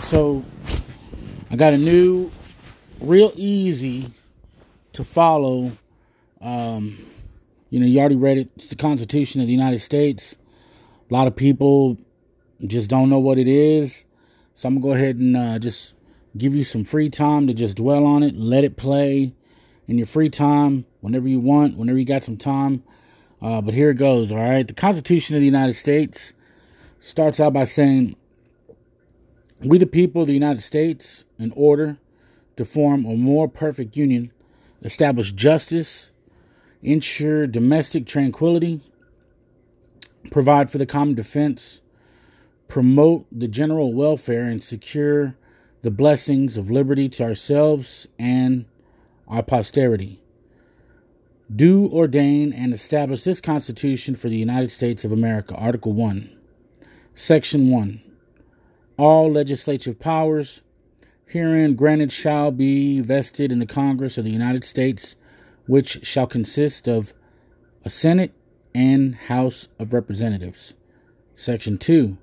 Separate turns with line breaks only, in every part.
so I got a new, real easy to follow. Um, you know, you already read it. It's the Constitution of the United States. A lot of people just don't know what it is. So I'm going to go ahead and uh, just give you some free time to just dwell on it, let it play in your free time whenever you want, whenever you got some time. Uh, but here it goes, all right? The Constitution of the United States starts out by saying, We the people of the United States, in order to form a more perfect union, establish justice, ensure domestic tranquility, provide for the common defense, promote the general welfare, and secure the blessings of liberty to ourselves and our posterity. Do ordain and establish this Constitution for the United States of America. Article 1. Section 1. All legislative powers herein granted shall be vested in the Congress of the United States, which shall consist of a Senate and House of Representatives. Section 2.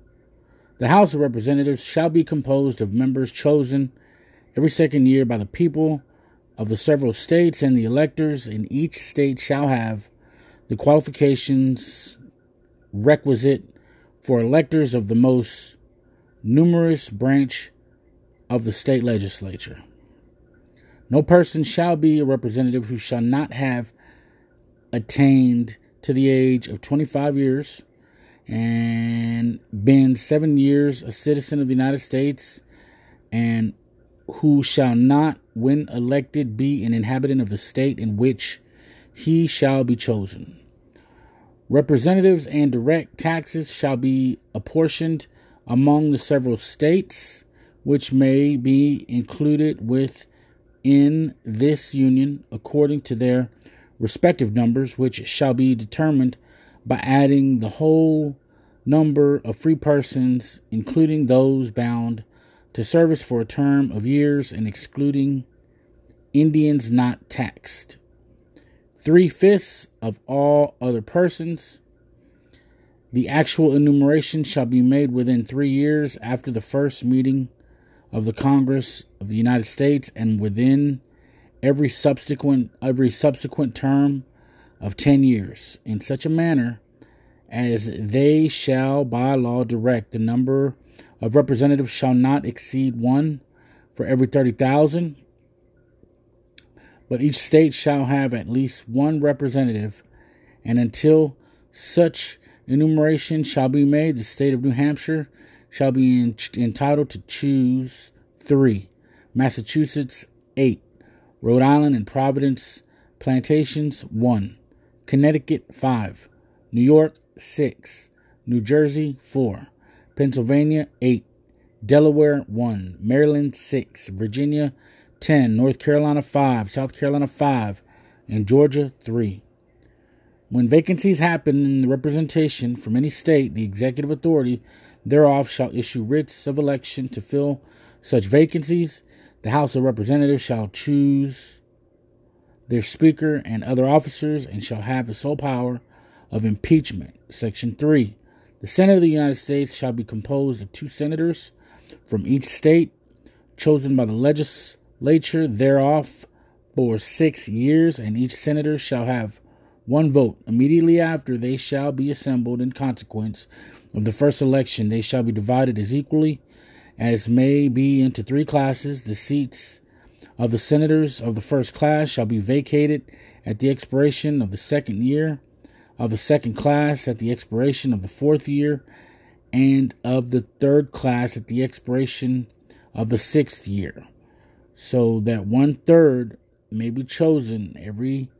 The House of Representatives shall be composed of members chosen every second year by the people of the several states, and the electors in each state shall have the qualifications requisite for electors of the most numerous branch of the state legislature. No person shall be a representative who shall not have attained to the age of 25 years and been seven years a citizen of the United States, and who shall not, when elected, be an inhabitant of the state in which he shall be chosen. Representatives and direct taxes shall be apportioned among the several states which may be included within this union according to their respective numbers, which shall be determined by adding the whole number of free persons, including those bound to service for a term of years and excluding Indians not taxed. Three fifths of all other persons. The actual enumeration shall be made within three years after the first meeting of the Congress of the United States and within every subsequent every subsequent term of ten years, in such a manner as they shall by law direct. The number of representatives shall not exceed one for every thirty thousand, but each state shall have at least one representative, and until such enumeration shall be made, the state of New Hampshire shall be in, entitled to choose three, Massachusetts eight, Rhode Island and Providence plantations one, Connecticut five, New York six, New Jersey four, Pennsylvania eight, Delaware one, Maryland six, Virginia ten, North Carolina five, South Carolina five, and Georgia three. When vacancies happen in the representation from any state, the executive authority thereof shall issue writs of election to fill such vacancies. The House of Representatives shall choose their Speaker and other officers and shall have the sole power of impeachment. Section 3. The Senate of the United States shall be composed of two senators from each state, chosen by the legislature thereof for six years, and each senator shall have one vote. Immediately after they shall be assembled in consequence of the first election, they shall be divided as equally as may be into three classes. The seats of the senators of the first class shall be vacated at the expiration of the second year, of the second class at the expiration of the fourth year, and of the third class at the expiration of the sixth year, so that one third may be chosen every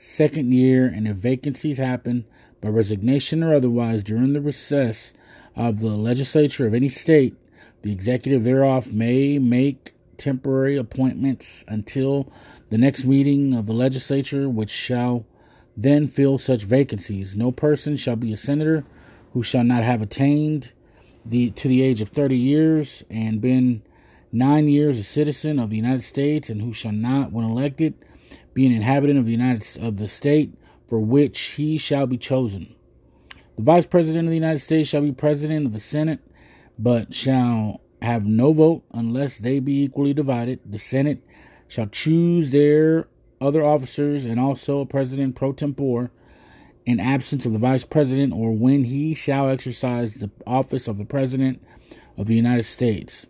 second year, and if vacancies happen by resignation or otherwise during the recess of the legislature of any state, the executive thereof may make temporary appointments until the next meeting of the legislature, which shall then fill such vacancies. No person shall be a senator who shall not have attained the to the age of thirty years and been nine years a citizen of the United States, and who shall not, when elected, be an inhabitant of the United of the state for which he shall be chosen. The vice president of the United States shall be president of the Senate but shall have no vote unless they be equally divided. The Senate shall choose their other officers and also a president pro tempore in absence of the vice president or when he shall exercise the office of the president of the United States.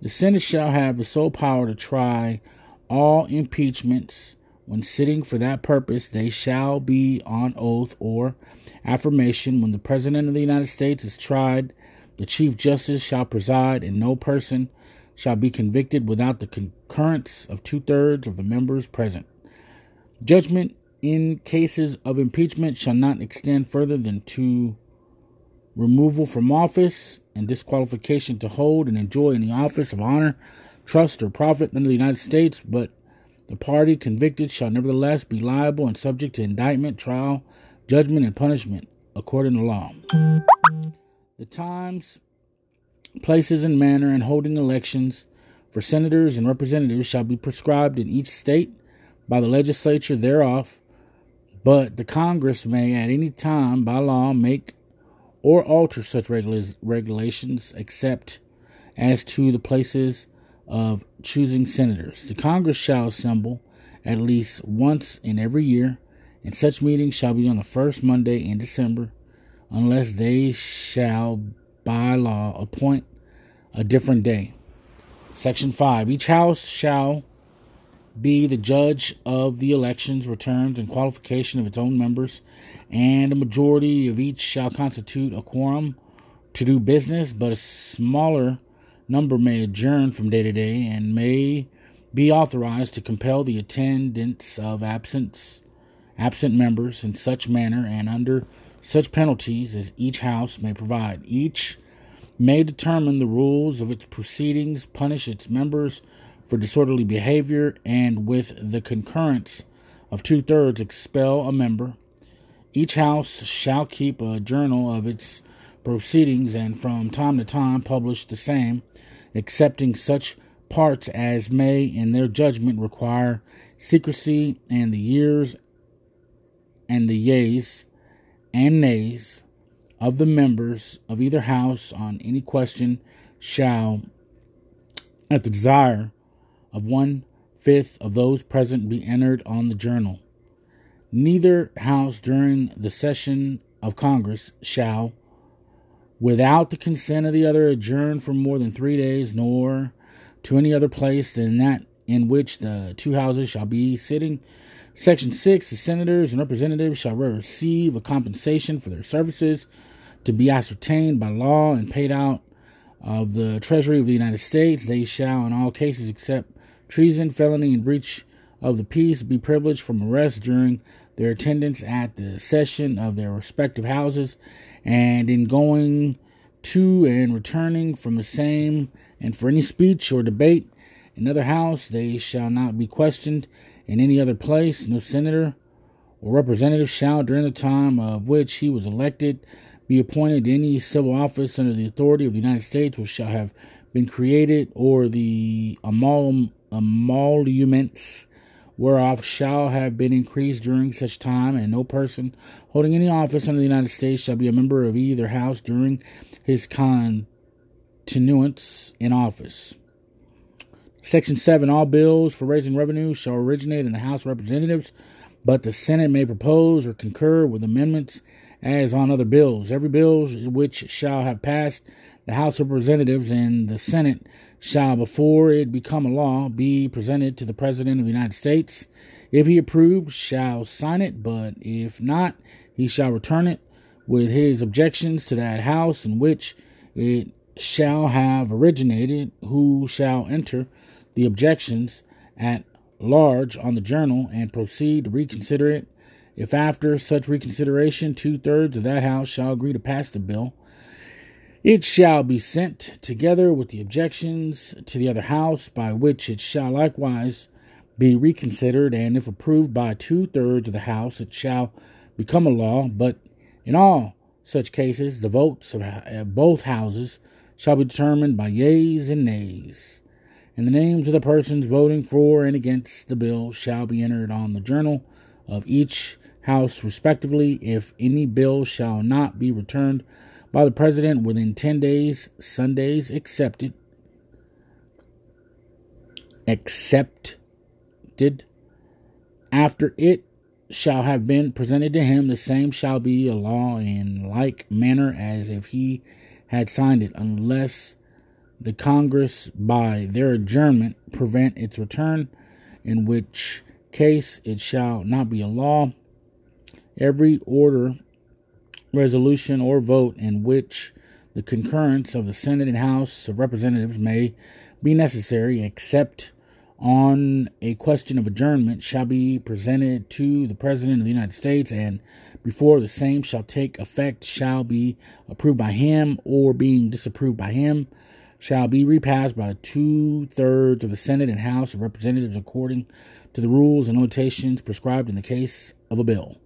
The Senate shall have the sole power to try all impeachments. When sitting for that purpose, they shall be on oath or affirmation. When the President of the United States is tried, the Chief Justice shall preside, and no person shall be convicted without the concurrence of two thirds of the members present. Judgment in cases of impeachment shall not extend further than to removal from office and disqualification to hold and enjoy any office of honor, trust, or profit under the United States, but the party convicted shall nevertheless be liable and subject to indictment, trial, judgment, and punishment according to law. The times, places, and manner in holding elections for senators and representatives shall be prescribed in each state by the legislature thereof, but the Congress may at any time by law make or alter such regula- regulations except as to the places of choosing senators. The Congress shall assemble at least once in every year, and such meetings shall be on the first Monday in December, unless they shall by law appoint a different day. Section 5. Each house shall be the judge of the elections, returns, and qualification of its own members, and a majority of each shall constitute a quorum to do business, but a smaller number may adjourn from day to day and may be authorized to compel the attendance of absent absent members in such manner and under such penalties as each house may provide. Each may determine the rules of its proceedings, punish its members for disorderly behavior, and with the concurrence of two thirds expel a member. Each house shall keep a journal of its proceedings and from time to time publish the same, excepting such parts as may, in their judgment, require secrecy, and the years and the yeas and nays of the members of either house on any question shall, at the desire of one fifth of those present be entered on the journal. Neither house during the session of Congress shall, without the consent of the other, adjourned for more than three days, nor to any other place than that in which the two houses shall be sitting. Section 6 The senators and representatives shall receive a compensation for their services to be ascertained by law and paid out of the Treasury of the United States. They shall, in all cases except treason, felony, and breach of the peace be privileged from arrest during their attendance at the session of their respective houses and in going to and returning from the same, and for any speech or debate in other house they shall not be questioned in any other place. No senator or representative shall, during the time of which he was elected, be appointed to any civil office under the authority of the United States which shall have been created, or the emol- emoluments whereof shall have been increased during such time, and no person holding any office under the United States shall be a member of either house during his continuance in office. Section 7 All bills for raising revenue shall originate in the House of Representatives, but the Senate may propose or concur with amendments as on other bills. Every bill which shall have passed the House of Representatives and the Senate shall, before it become a law, be presented to the President of the United States. If he approves, shall sign it, but if not, he shall return it with his objections to that House in which it shall have originated, who shall enter the objections at large on the journal and proceed to reconsider it. If after such reconsideration two thirds of that House shall agree to pass the bill, it shall be sent together with the objections to the other house, by which it shall likewise be reconsidered, and if approved by two thirds of the house, it shall become a law. But in all such cases, the votes of both houses shall be determined by yeas and nays, and the names of the persons voting for and against the bill shall be entered on the journal of each house respectively. If any bill shall not be returned by the President within 10 days, Sundays accepted, accepted after it shall have been presented to him, the same shall be a law in like manner as if he had signed it, unless the Congress, by their adjournment, prevent its return, in which case it shall not be a law. Every order, resolution, or vote in which the concurrence of the Senate and House of Representatives may be necessary, except on a question of adjournment shall be presented to the President of the United States, and before the same shall take effect, shall be approved by him, or being disapproved by him, shall be repassed by two thirds of the Senate and House of Representatives according to the rules and notations prescribed in the case of a bill.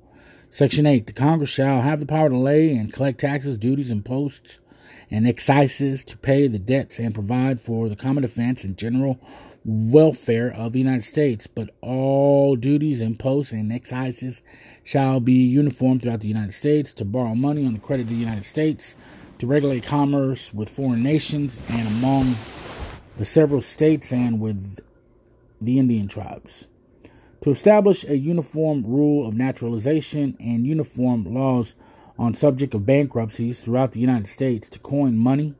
Section 8. The Congress shall have the power to lay and collect taxes, duties, imposts, and excises to pay the debts and provide for the common defense and general welfare of the United States, but all duties, imposts, and excises shall be uniform throughout the United States, to borrow money on the credit of the United States, to regulate commerce with foreign nations and among the several states and with the Indian tribes, to establish a uniform rule of naturalization and uniform laws on subject of bankruptcies throughout the United States, to coin money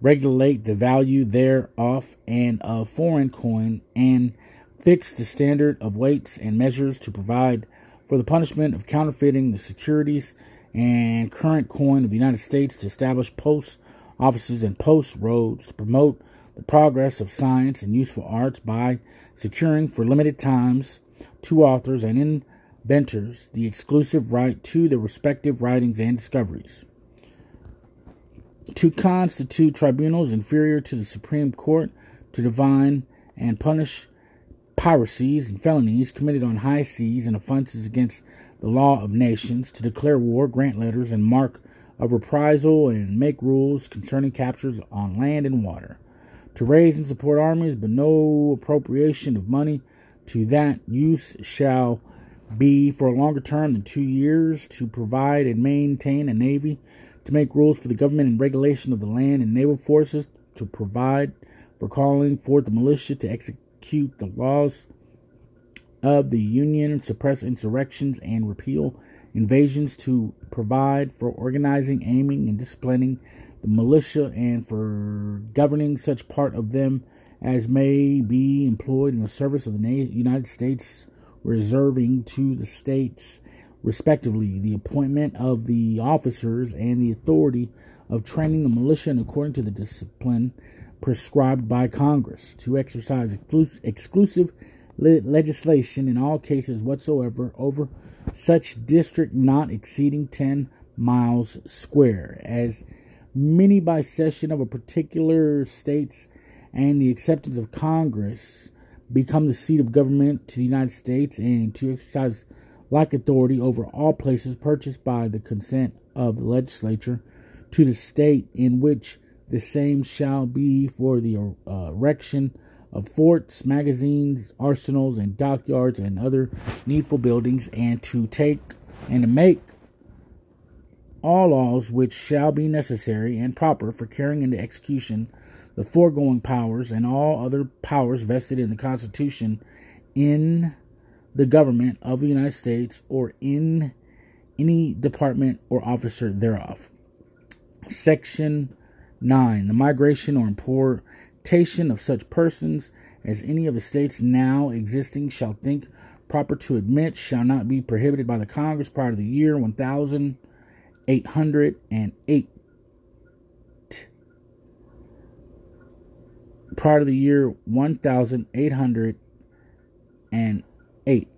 regulate the value thereof and of foreign coin, and fix the standard of weights and measures to provide for the punishment of counterfeiting the securities and current coin of the United States, to establish post offices and post roads, to promote the progress of science and useful arts by securing for limited times to authors and inventors the exclusive right to their respective writings and discoveries. To constitute tribunals inferior to the Supreme Court to divine and punish piracies and felonies committed on high seas and offenses against the law of nations, to declare war, grant letters, and marque of reprisal, and make rules concerning captures on land and water, to raise and support armies, but no appropriation of money to that use shall be for a longer term than two years, to provide and maintain a navy to make rules for the government and regulation of the land and naval forces, to provide for calling forth the militia to execute the laws of the Union, suppress insurrections, and repeal invasions, to provide for organizing, aiming, and disciplining the militia, and for governing such part of them as may be employed in the service of the United States, reserving to the states respectively, the appointment of the officers and the authority of training the militia according to the discipline prescribed by Congress, to exercise exclusive legislation in all cases whatsoever over such district not exceeding 10 miles square, as many by cession of a particular states and the acceptance of Congress become the seat of government to the United States and to exercise like authority over all places purchased by the consent of the legislature to the state in which the same shall be for the uh, erection of forts, magazines, arsenals, and dockyards and other needful buildings, and to take and to make all laws which shall be necessary and proper for carrying into execution the foregoing powers and all other powers vested in the Constitution in the government of the United States or in any department or officer thereof. Section 9. The migration or importation of such persons as any of the states now existing shall think proper to admit shall not be prohibited by the Congress prior to the year 1808. Prior to the year 1808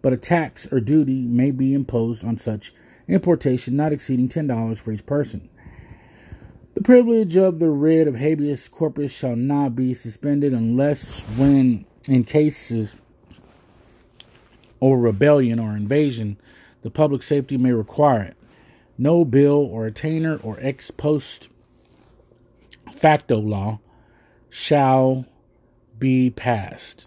But a tax or duty may be imposed on such importation not exceeding $10 for each person. The privilege of the writ of habeas corpus shall not be suspended unless when in cases or rebellion or invasion the public safety may require it. No bill or attainder or ex post facto law shall be passed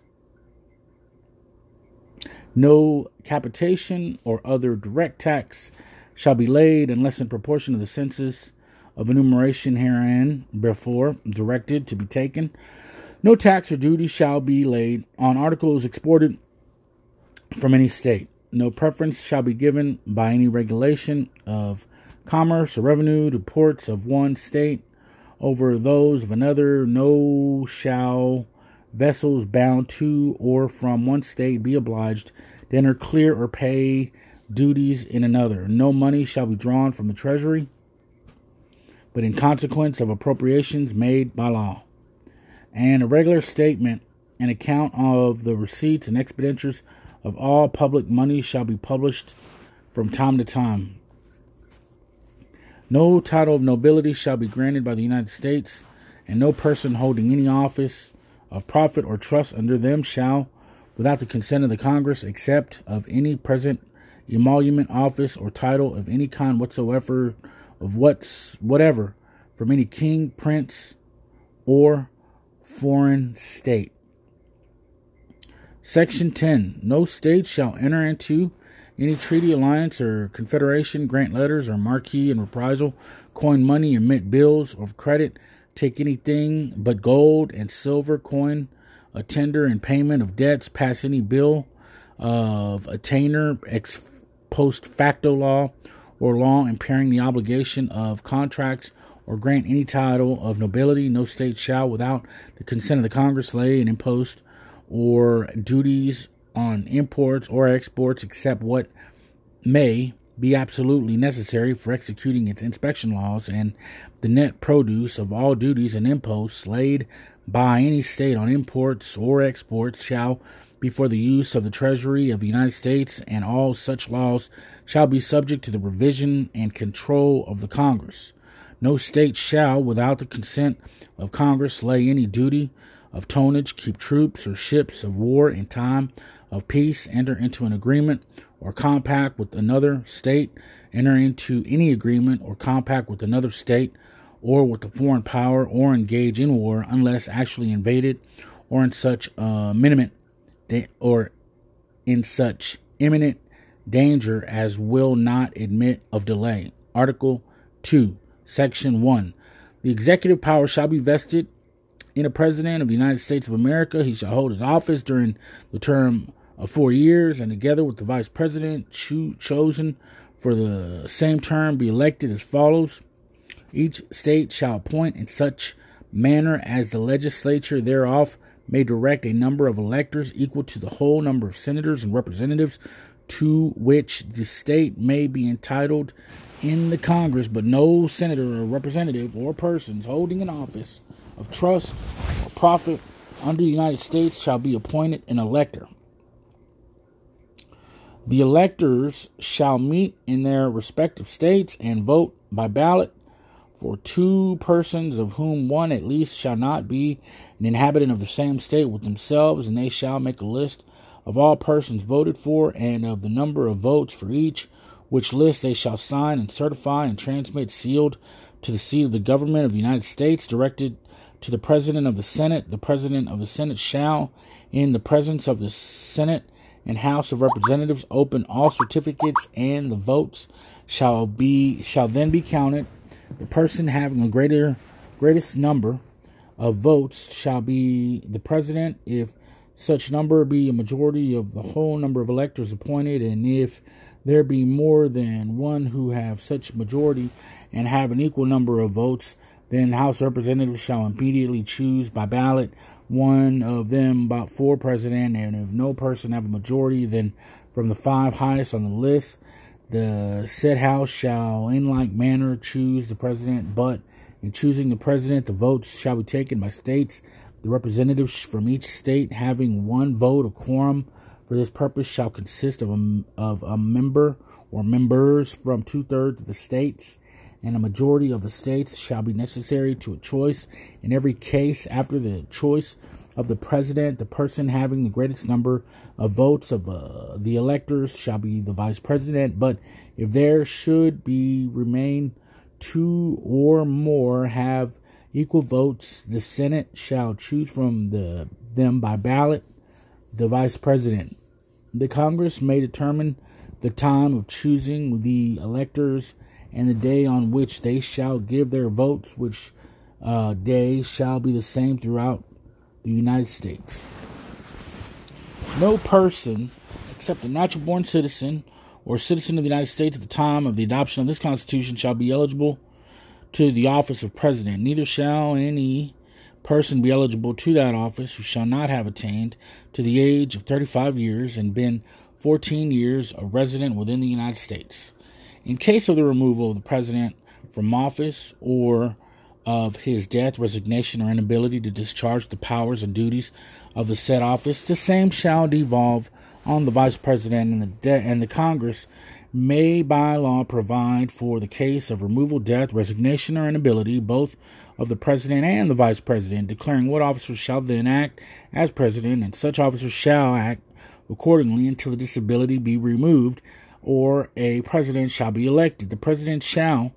no capitation or other direct tax shall be laid unless in proportion to the census of enumeration herein before directed to be taken. No tax or duty shall be laid on articles exported from any state. No preference shall be given by any regulation of commerce or revenue to ports of one state over those of another. No shall vessels bound to or from one state be obliged to enter, clear, or pay duties in another. No money shall be drawn from the treasury, but in consequence of appropriations made by law. And a regular statement and account of the receipts and expenditures of all public money shall be published from time to time. No title of nobility shall be granted by the United States, and no person holding any office of profit or trust under them shall, without the consent of the Congress, except of any present emolument, office, or title of any kind whatsoever, of what's whatever, from any king, prince, or foreign state. Section 10. No state shall enter into any treaty, alliance, or confederation, grant letters or marque in reprisal, coin money, emit bills of credit, take anything but gold and silver coin, a tender in payment of debts, pass any bill of attainder, ex post facto law, or law impairing the obligation of contracts, or grant any title of nobility. No state shall, without the consent of the Congress, lay and impose or duties on imports or exports except what may be absolutely necessary for executing its inspection laws and the net produce of all duties and imposts laid by any state on imports or exports shall be for the use of the Treasury of the United States, and all such laws shall be subject to the revision and control of the Congress. No state shall, without the consent of Congress, lay any duty of tonnage, keep troops or ships of war in time of peace, enter into an agreement or compact with another state, enter into any agreement or compact with another state or with a foreign power, or engage in war unless actually invaded or in such uh, or in such imminent danger as will not admit of delay. Article 2, Section 1. The executive power shall be vested in a president of the United States of America. He shall hold his office during the term of four years, and together with the vice president cho- chosen for the same term, be elected as follows. Each state shall appoint in such manner as the legislature thereof may direct a number of electors equal to the whole number of senators and representatives to which the state may be entitled in the Congress, but no senator or representative or persons holding an office of trust or profit under the United States shall be appointed an elector. The electors shall meet in their respective states and vote by ballot for two persons of whom one at least shall not be an inhabitant of the same state with themselves, and they shall make a list of all persons voted for and of the number of votes for each, which list they shall sign and certify and transmit sealed to the seat of the government of the United States, directed to the President of the Senate. The President of the Senate shall, in the presence of the Senate and House of Representatives, open all certificates, and the votes shall be shall then be counted. The person having a greater greatest number of votes shall be the president if such number be a majority of the whole number of electors appointed, and if there be more than one who have such majority and have an equal number of votes, then House Representatives shall immediately choose by ballot one of them about for president, and if no person have a majority, then from the five highest on the list, the said House shall in like manner choose the president, but in choosing the president, the votes shall be taken by states. The representatives from each state having one vote, a quorum for this purpose shall consist of a, of a member or members from two thirds of the states and a majority of the states shall be necessary to a choice. In every case, after the choice of the president, the person having the greatest number of votes of uh, the electors shall be the vice president. But if there should be remain two or more have equal votes, the Senate shall choose from the, them by ballot the vice president. The Congress may determine the time of choosing the electors and the day on which they shall give their votes, which uh, day shall be the same throughout the United States. No person, except a natural born citizen or citizen of the United States at the time of the adoption of this Constitution, shall be eligible to the office of President. Neither shall any person be eligible to that office who shall not have attained to the age of 35 years and been 14 years a resident within the United States. In case of the removal of the President from office or of his death, resignation, or inability to discharge the powers and duties of the said office, the same shall devolve on the Vice President, and the, de- and the Congress. May by law provide for the case of removal, death, resignation, or inability, both of the President and the Vice President, declaring what officers shall then act as President, and such officers shall act accordingly until the disability be removed or a President shall be elected. The President shall,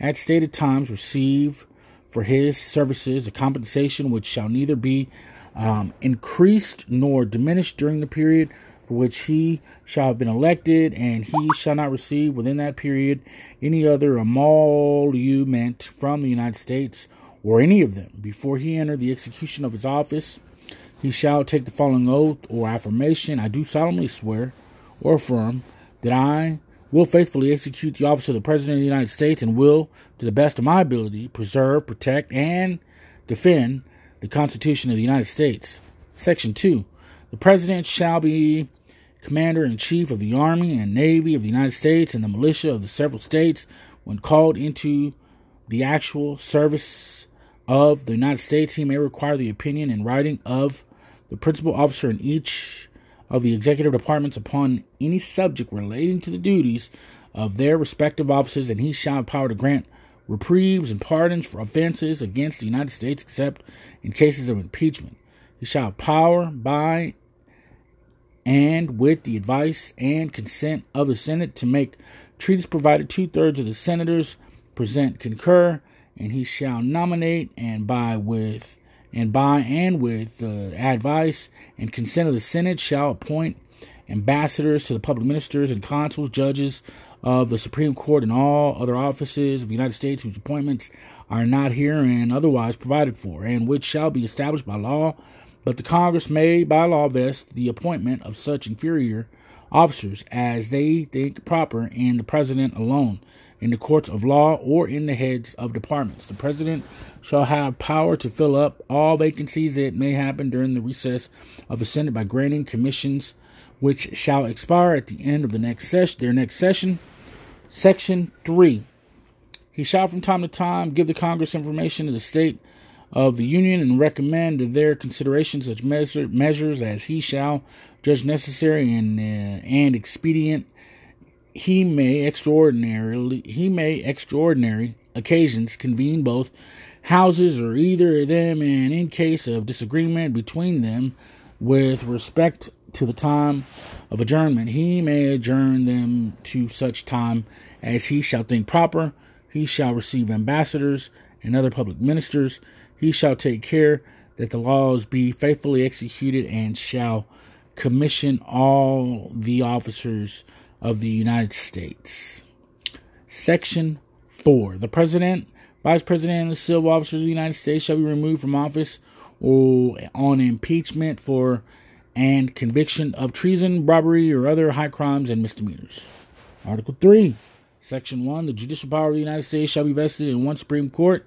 at stated times, receive for his services a compensation which shall neither be um, increased nor diminished during the period for which he shall have been elected, and he shall not receive within that period any other emolument from the United States or any of them before he enter the execution of his office. He shall take the following oath or affirmation I do solemnly swear or affirm that I will faithfully execute the office of the President of the United States and will, to the best of my ability, preserve, protect, and defend the Constitution of the United States. Section 2. The President shall be Commander in Chief of the Army and Navy of the United States and the militia of the several states when called into the actual service of the United States. He may require the opinion in writing of the principal officer in each of the executive departments upon any subject relating to the duties of their respective offices, and he shall have power to grant reprieves and pardons for offenses against the United States, except in cases of impeachment. He shall have power by and with the advice and consent of the Senate to make treaties provided two thirds of the senators present concur, and he shall nominate and by with and by and with the advice and consent of the Senate shall appoint ambassadors to the public ministers and consuls, judges of the Supreme Court, and all other offices of the United States whose appointments are not herein otherwise provided for, and which shall be established by law. But the Congress may by law vest the appointment of such inferior officers as they think proper in the President alone in the courts of law or in the heads of departments. The president shall have power to fill up all vacancies that may happen during the recess of the Senate by granting commissions which shall expire at the end of the next session their next session. Section three. He shall from time to time give the Congress information of the state of the Union and recommend to their consideration such measure, measures as he shall judge necessary and uh, and expedient he may extraordinarily he may extraordinary occasions convene both houses or either of them and in case of disagreement between them with respect to the time of adjournment he may adjourn them to such time as he shall think proper. He shall receive ambassadors and other public ministers. He shall take care that the laws be faithfully executed and shall commission all the officers of the United States. Section 4. The President, Vice President, and the civil officers of the United States shall be removed from office or on impeachment for and conviction of treason, robbery, or other high crimes and misdemeanors. Article 3. Section 1. The judicial power of the United States shall be vested in one Supreme Court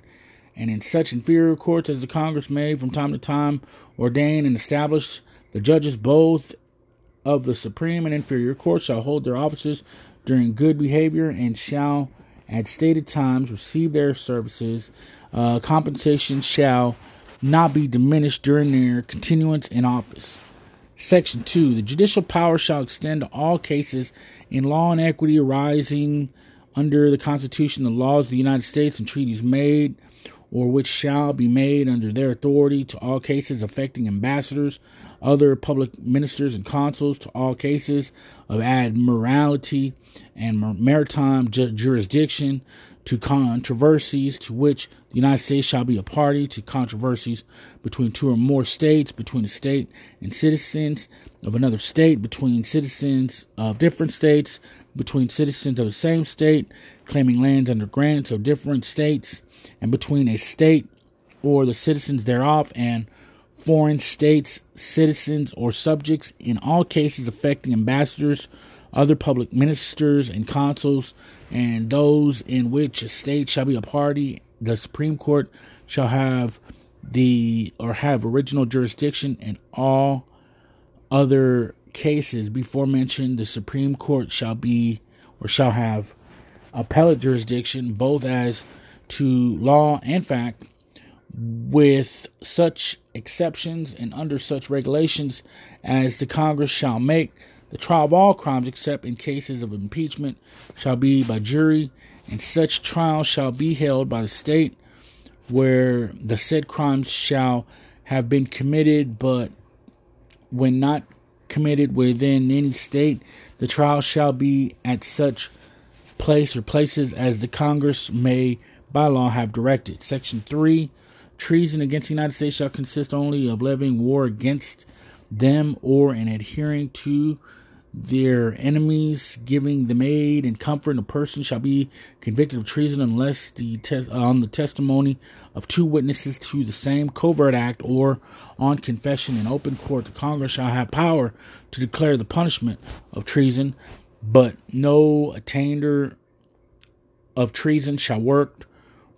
and in such inferior courts as the Congress may from time to time ordain and establish the judges both of the supreme and inferior Courts shall hold their offices during good behavior and shall at stated times receive their services. Uh, compensation shall not be diminished during their continuance in office. Section 2 The judicial power shall extend to all cases in law and equity arising under the Constitution, the laws of the United States, and treaties made or which shall be made under their authority to all cases affecting ambassadors, other public ministers, and consuls, to all cases of admiralty and maritime ju- jurisdiction, to controversies to which the United States shall be a party, to controversies between two or more states, between a state and citizens of another state, between citizens of different states, between citizens of the same state, claiming lands under grants of different states, and between a state or the citizens thereof, and foreign states, citizens, or subjects in all cases affecting ambassadors, other public ministers, and consuls, and those in which a state shall be a party. The Supreme Court shall have the or have original jurisdiction in all other cases before mentioned. The Supreme Court shall be or shall have appellate jurisdiction both as to law and fact with such exceptions and under such regulations as the Congress shall make. The trial of all crimes, except in cases of impeachment, shall be by jury, and such trial shall be held by the state where the said crimes shall have been committed, but when not committed within any state, the trial shall be at such place or places as the Congress may by law have directed. Section 3 Treason against the United States shall consist only of levying war against them or in adhering to their enemies, giving them aid and comfort. A person shall be convicted of treason unless the tes- on the testimony of two witnesses to the same covert act or on confession in open court. The Congress shall have power to declare the punishment of treason, but no attainder of treason shall work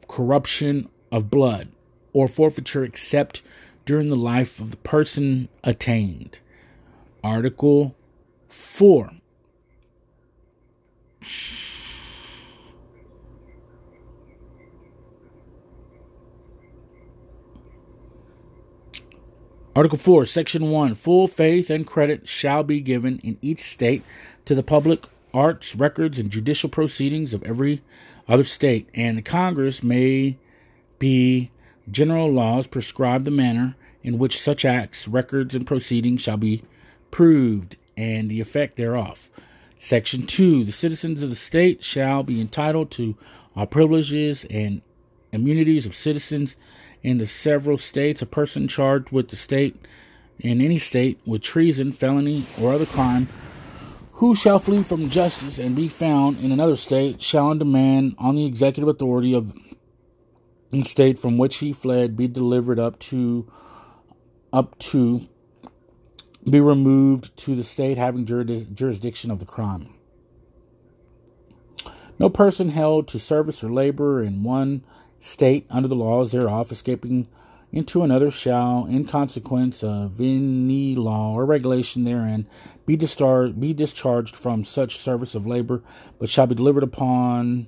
corruption of blood or forfeiture except during the life of the person attained. Article 4. Article 4, Section 1 Full faith and credit shall be given in each state to the public arts, records, and judicial proceedings of every other state, and the Congress may be General laws prescribe the manner in which such acts, records, and proceedings shall be proved and the effect thereof. Section 2 The citizens of the state shall be entitled to all privileges and immunities of citizens in the several states. A person charged with the state in any state with treason, felony, or other crime who shall flee from justice and be found in another state shall demand on the executive authority of state from which he fled be delivered up to up to be removed to the state having jurisdiction of the crime. No person held to service or labor in one state under the laws thereof, escaping into another, shall, in consequence of any law or regulation therein, be discharged, be discharged from such service of labor, but shall be delivered upon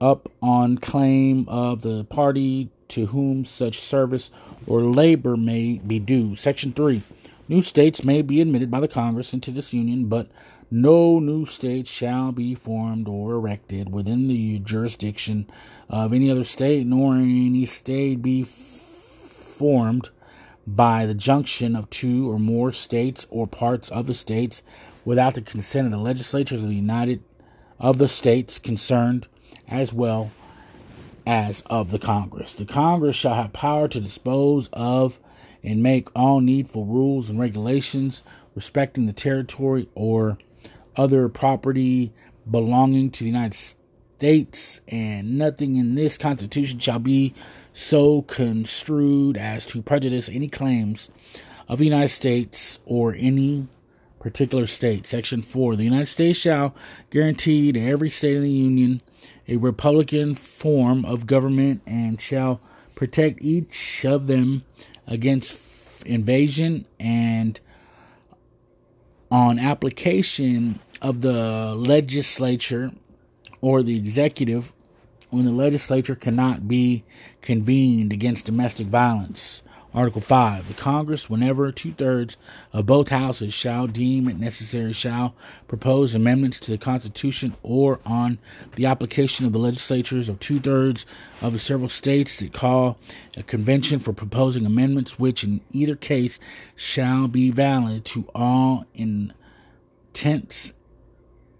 up on claim of the party to whom such service or labor may be due. Section 3. New states may be admitted by the Congress into this union, but no new state shall be formed or erected within the jurisdiction of any other state, nor any state be formed by the junction of two or more states or parts of the states without the consent of the legislatures of the United of the states concerned as well as of the Congress. The Congress shall have power to dispose of and make all needful rules and regulations respecting the territory or other property belonging to the United States, and nothing in this Constitution shall be so construed as to prejudice any claims of the United States or any particular state. Section 4. The United States shall guarantee to every state in the Union a republican form of government and shall protect each of them against invasion and on application of the legislature or the executive when the legislature cannot be convened against domestic violence Article 5. The Congress, whenever two thirds of both houses shall deem it necessary, shall propose amendments to the Constitution or on the application of the legislatures of two thirds of the several states that call a convention for proposing amendments, which in either case shall be valid to all intents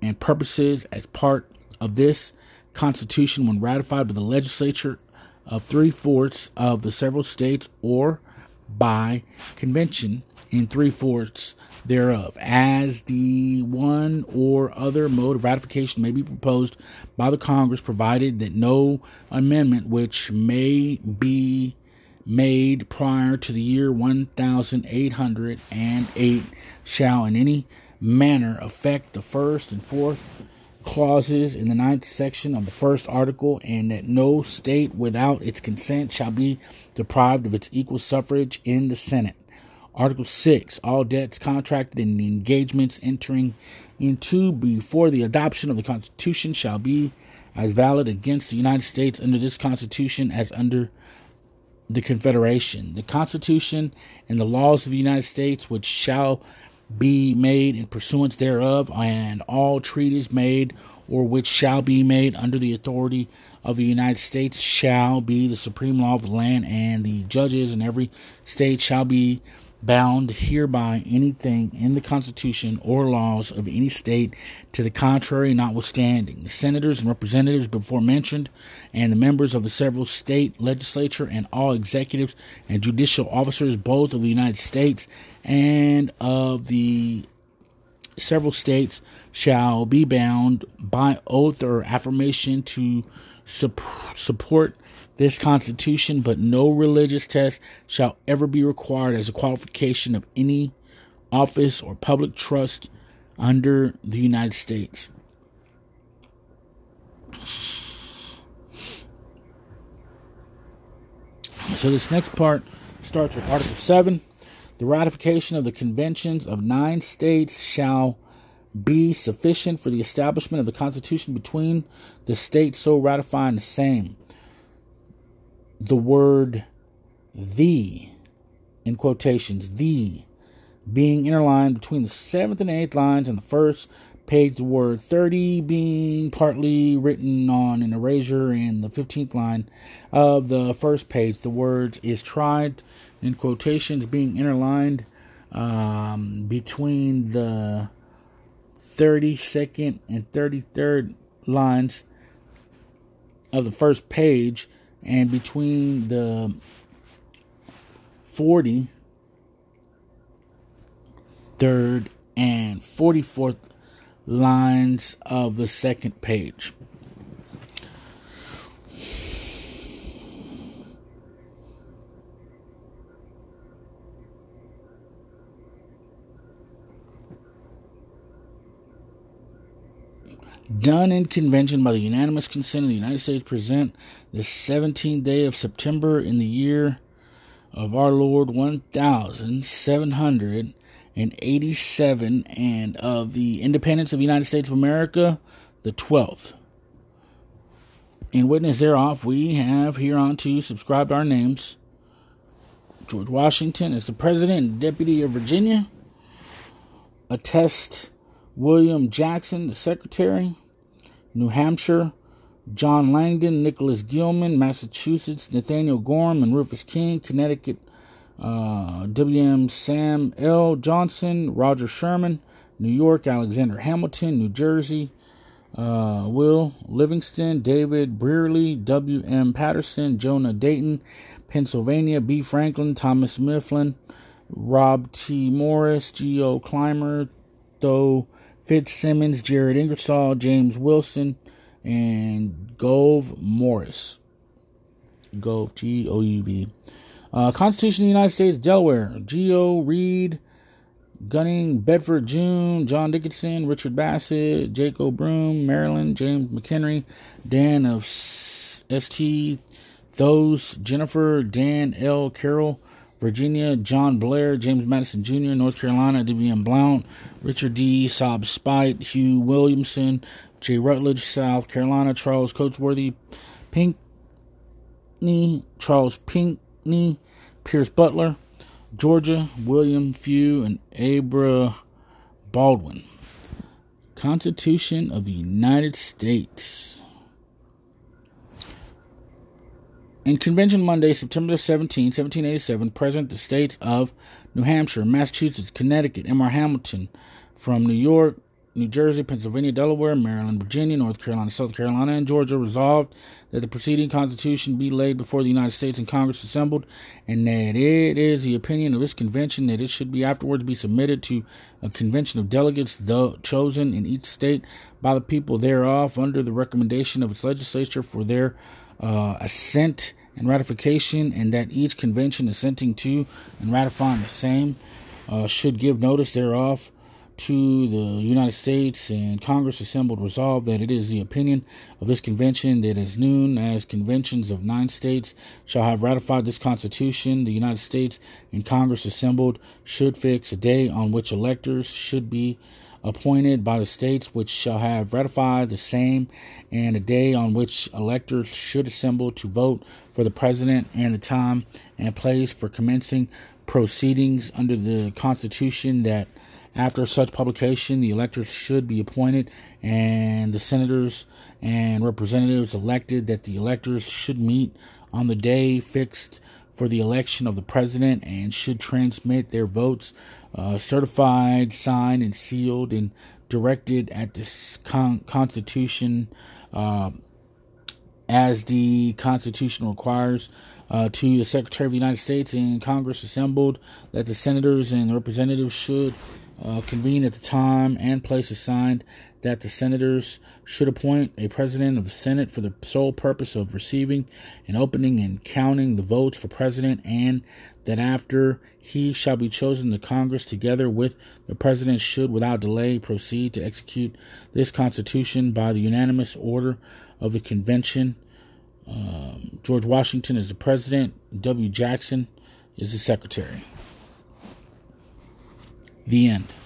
and purposes as part of this Constitution when ratified by the legislature of three fourths of the several states or by convention in three fourths thereof, as the one or other mode of ratification may be proposed by the Congress, provided that no amendment which may be made prior to the year 1808 shall in any manner affect the first and fourth clauses in the ninth section of the first article, and that no state without its consent shall be deprived of its equal suffrage in the Senate. Article 6 All debts contracted and engagements entering into before the adoption of the Constitution shall be as valid against the United States under this Constitution as under the Confederation. The Constitution and the laws of the United States, which shall be made in pursuance thereof, and all treaties made or which shall be made under the authority of the United States shall be the supreme law of the land, and the judges in every state shall be bound hereby anything in the Constitution or laws of any state to the contrary notwithstanding. The senators and representatives before mentioned, and the members of the several state legislature, and all executives and judicial officers both of the United States and of the several states shall be bound by oath or affirmation to sup- support this Constitution, but no religious test shall ever be required as a qualification of any office or public trust under the United States. So, this next part starts with Article 7. The ratification of the conventions of nine states shall be sufficient for the establishment of the Constitution between the states so ratifying the same the word the in quotations, the being interlined between the seventh and eighth lines and the first page, the word 30 being partly written on an erasure in the 15th line of the first page. The word is tried in quotations being interlined um, between the 32nd and 33rd lines of the first page and between the 40 third and 44th lines of the second page. Done in convention by the unanimous consent of the United States, present the 17th day of September in the year of our Lord 1787 and of the independence of the United States of America the 12th. In witness thereof, we have hereunto subscribed our names. George Washington as the President and Deputy of Virginia. Attest William Jackson, the Secretary. New Hampshire, John Langdon, Nicholas Gilman, Massachusetts, Nathaniel Gorham and Rufus King, Connecticut, uh, W.M. Sam L. Johnson, Roger Sherman, New York, Alexander Hamilton, New Jersey, uh, Will Livingston, David Brearley, W.M. Paterson, Jonah Dayton, Pennsylvania, B. Franklin, Thomas Mifflin, Rob T. Morris, G.O. Clymer, Though FitzSimons, Jared Ingersoll, James Wilson, and Gouv Morris. Gouv, G O U V. Uh, Constitution of the United States, Delaware, G.O. Read, Gunning, Bedford June, John Dickinson, Richard Bassett, Jacob Broom, Maryland, James McHenry, Dan of St. Those, Jenifer, Dan L. Carroll, Virginia, John Blair, James Madison Jr., North Carolina, D.B.M. Blount, Richard Dobbs Spaight, Hugh Williamson, J. Rutledge, South Carolina, Charles Cotesworth, Pinckney, Charles Pinckney, Pierce Butler, Georgia, William Few, and Abra Baldwin. Constitution of the United States. In Convention Monday, September 17, 1787, President of the States of New Hampshire, Massachusetts, Connecticut, M.R. Hamilton, from New York, New Jersey, Pennsylvania, Delaware, Maryland, Virginia, North Carolina, South Carolina, and Georgia resolved that the preceding Constitution be laid before the United States and Congress assembled, and that it is the opinion of this convention that it should be afterwards be submitted to a convention of delegates though chosen in each state by the people thereof under the recommendation of its legislature for their uh, assent and ratification, and that each convention assenting to and ratifying the same uh, should give notice thereof to the United States and Congress assembled resolved that it is the opinion of this convention that as noon as conventions of nine states shall have ratified this constitution, the United States and Congress assembled should fix a day on which electors should be appointed by the states which shall have ratified the same, and a day on which electors should assemble to vote for the president, and the time and place for commencing proceedings under the Constitution that after such publication, the electors should be appointed, and the senators and representatives elected that the electors should meet on the day fixed for the election of the president and should transmit their votes uh, certified, signed, and sealed and directed at this con- Constitution uh, as the Constitution requires. Uh, to the Secretary of the United States and Congress assembled that the senators and representatives should uh, convene at the time and place assigned that the senators should appoint a president of the Senate for the sole purpose of receiving and opening and counting the votes for president, and that after he shall be chosen, the Congress, together with the president, should without delay proceed to execute this Constitution by the unanimous order of the convention. Um, George Washington is the president, W. Jackson is the secretary. The end.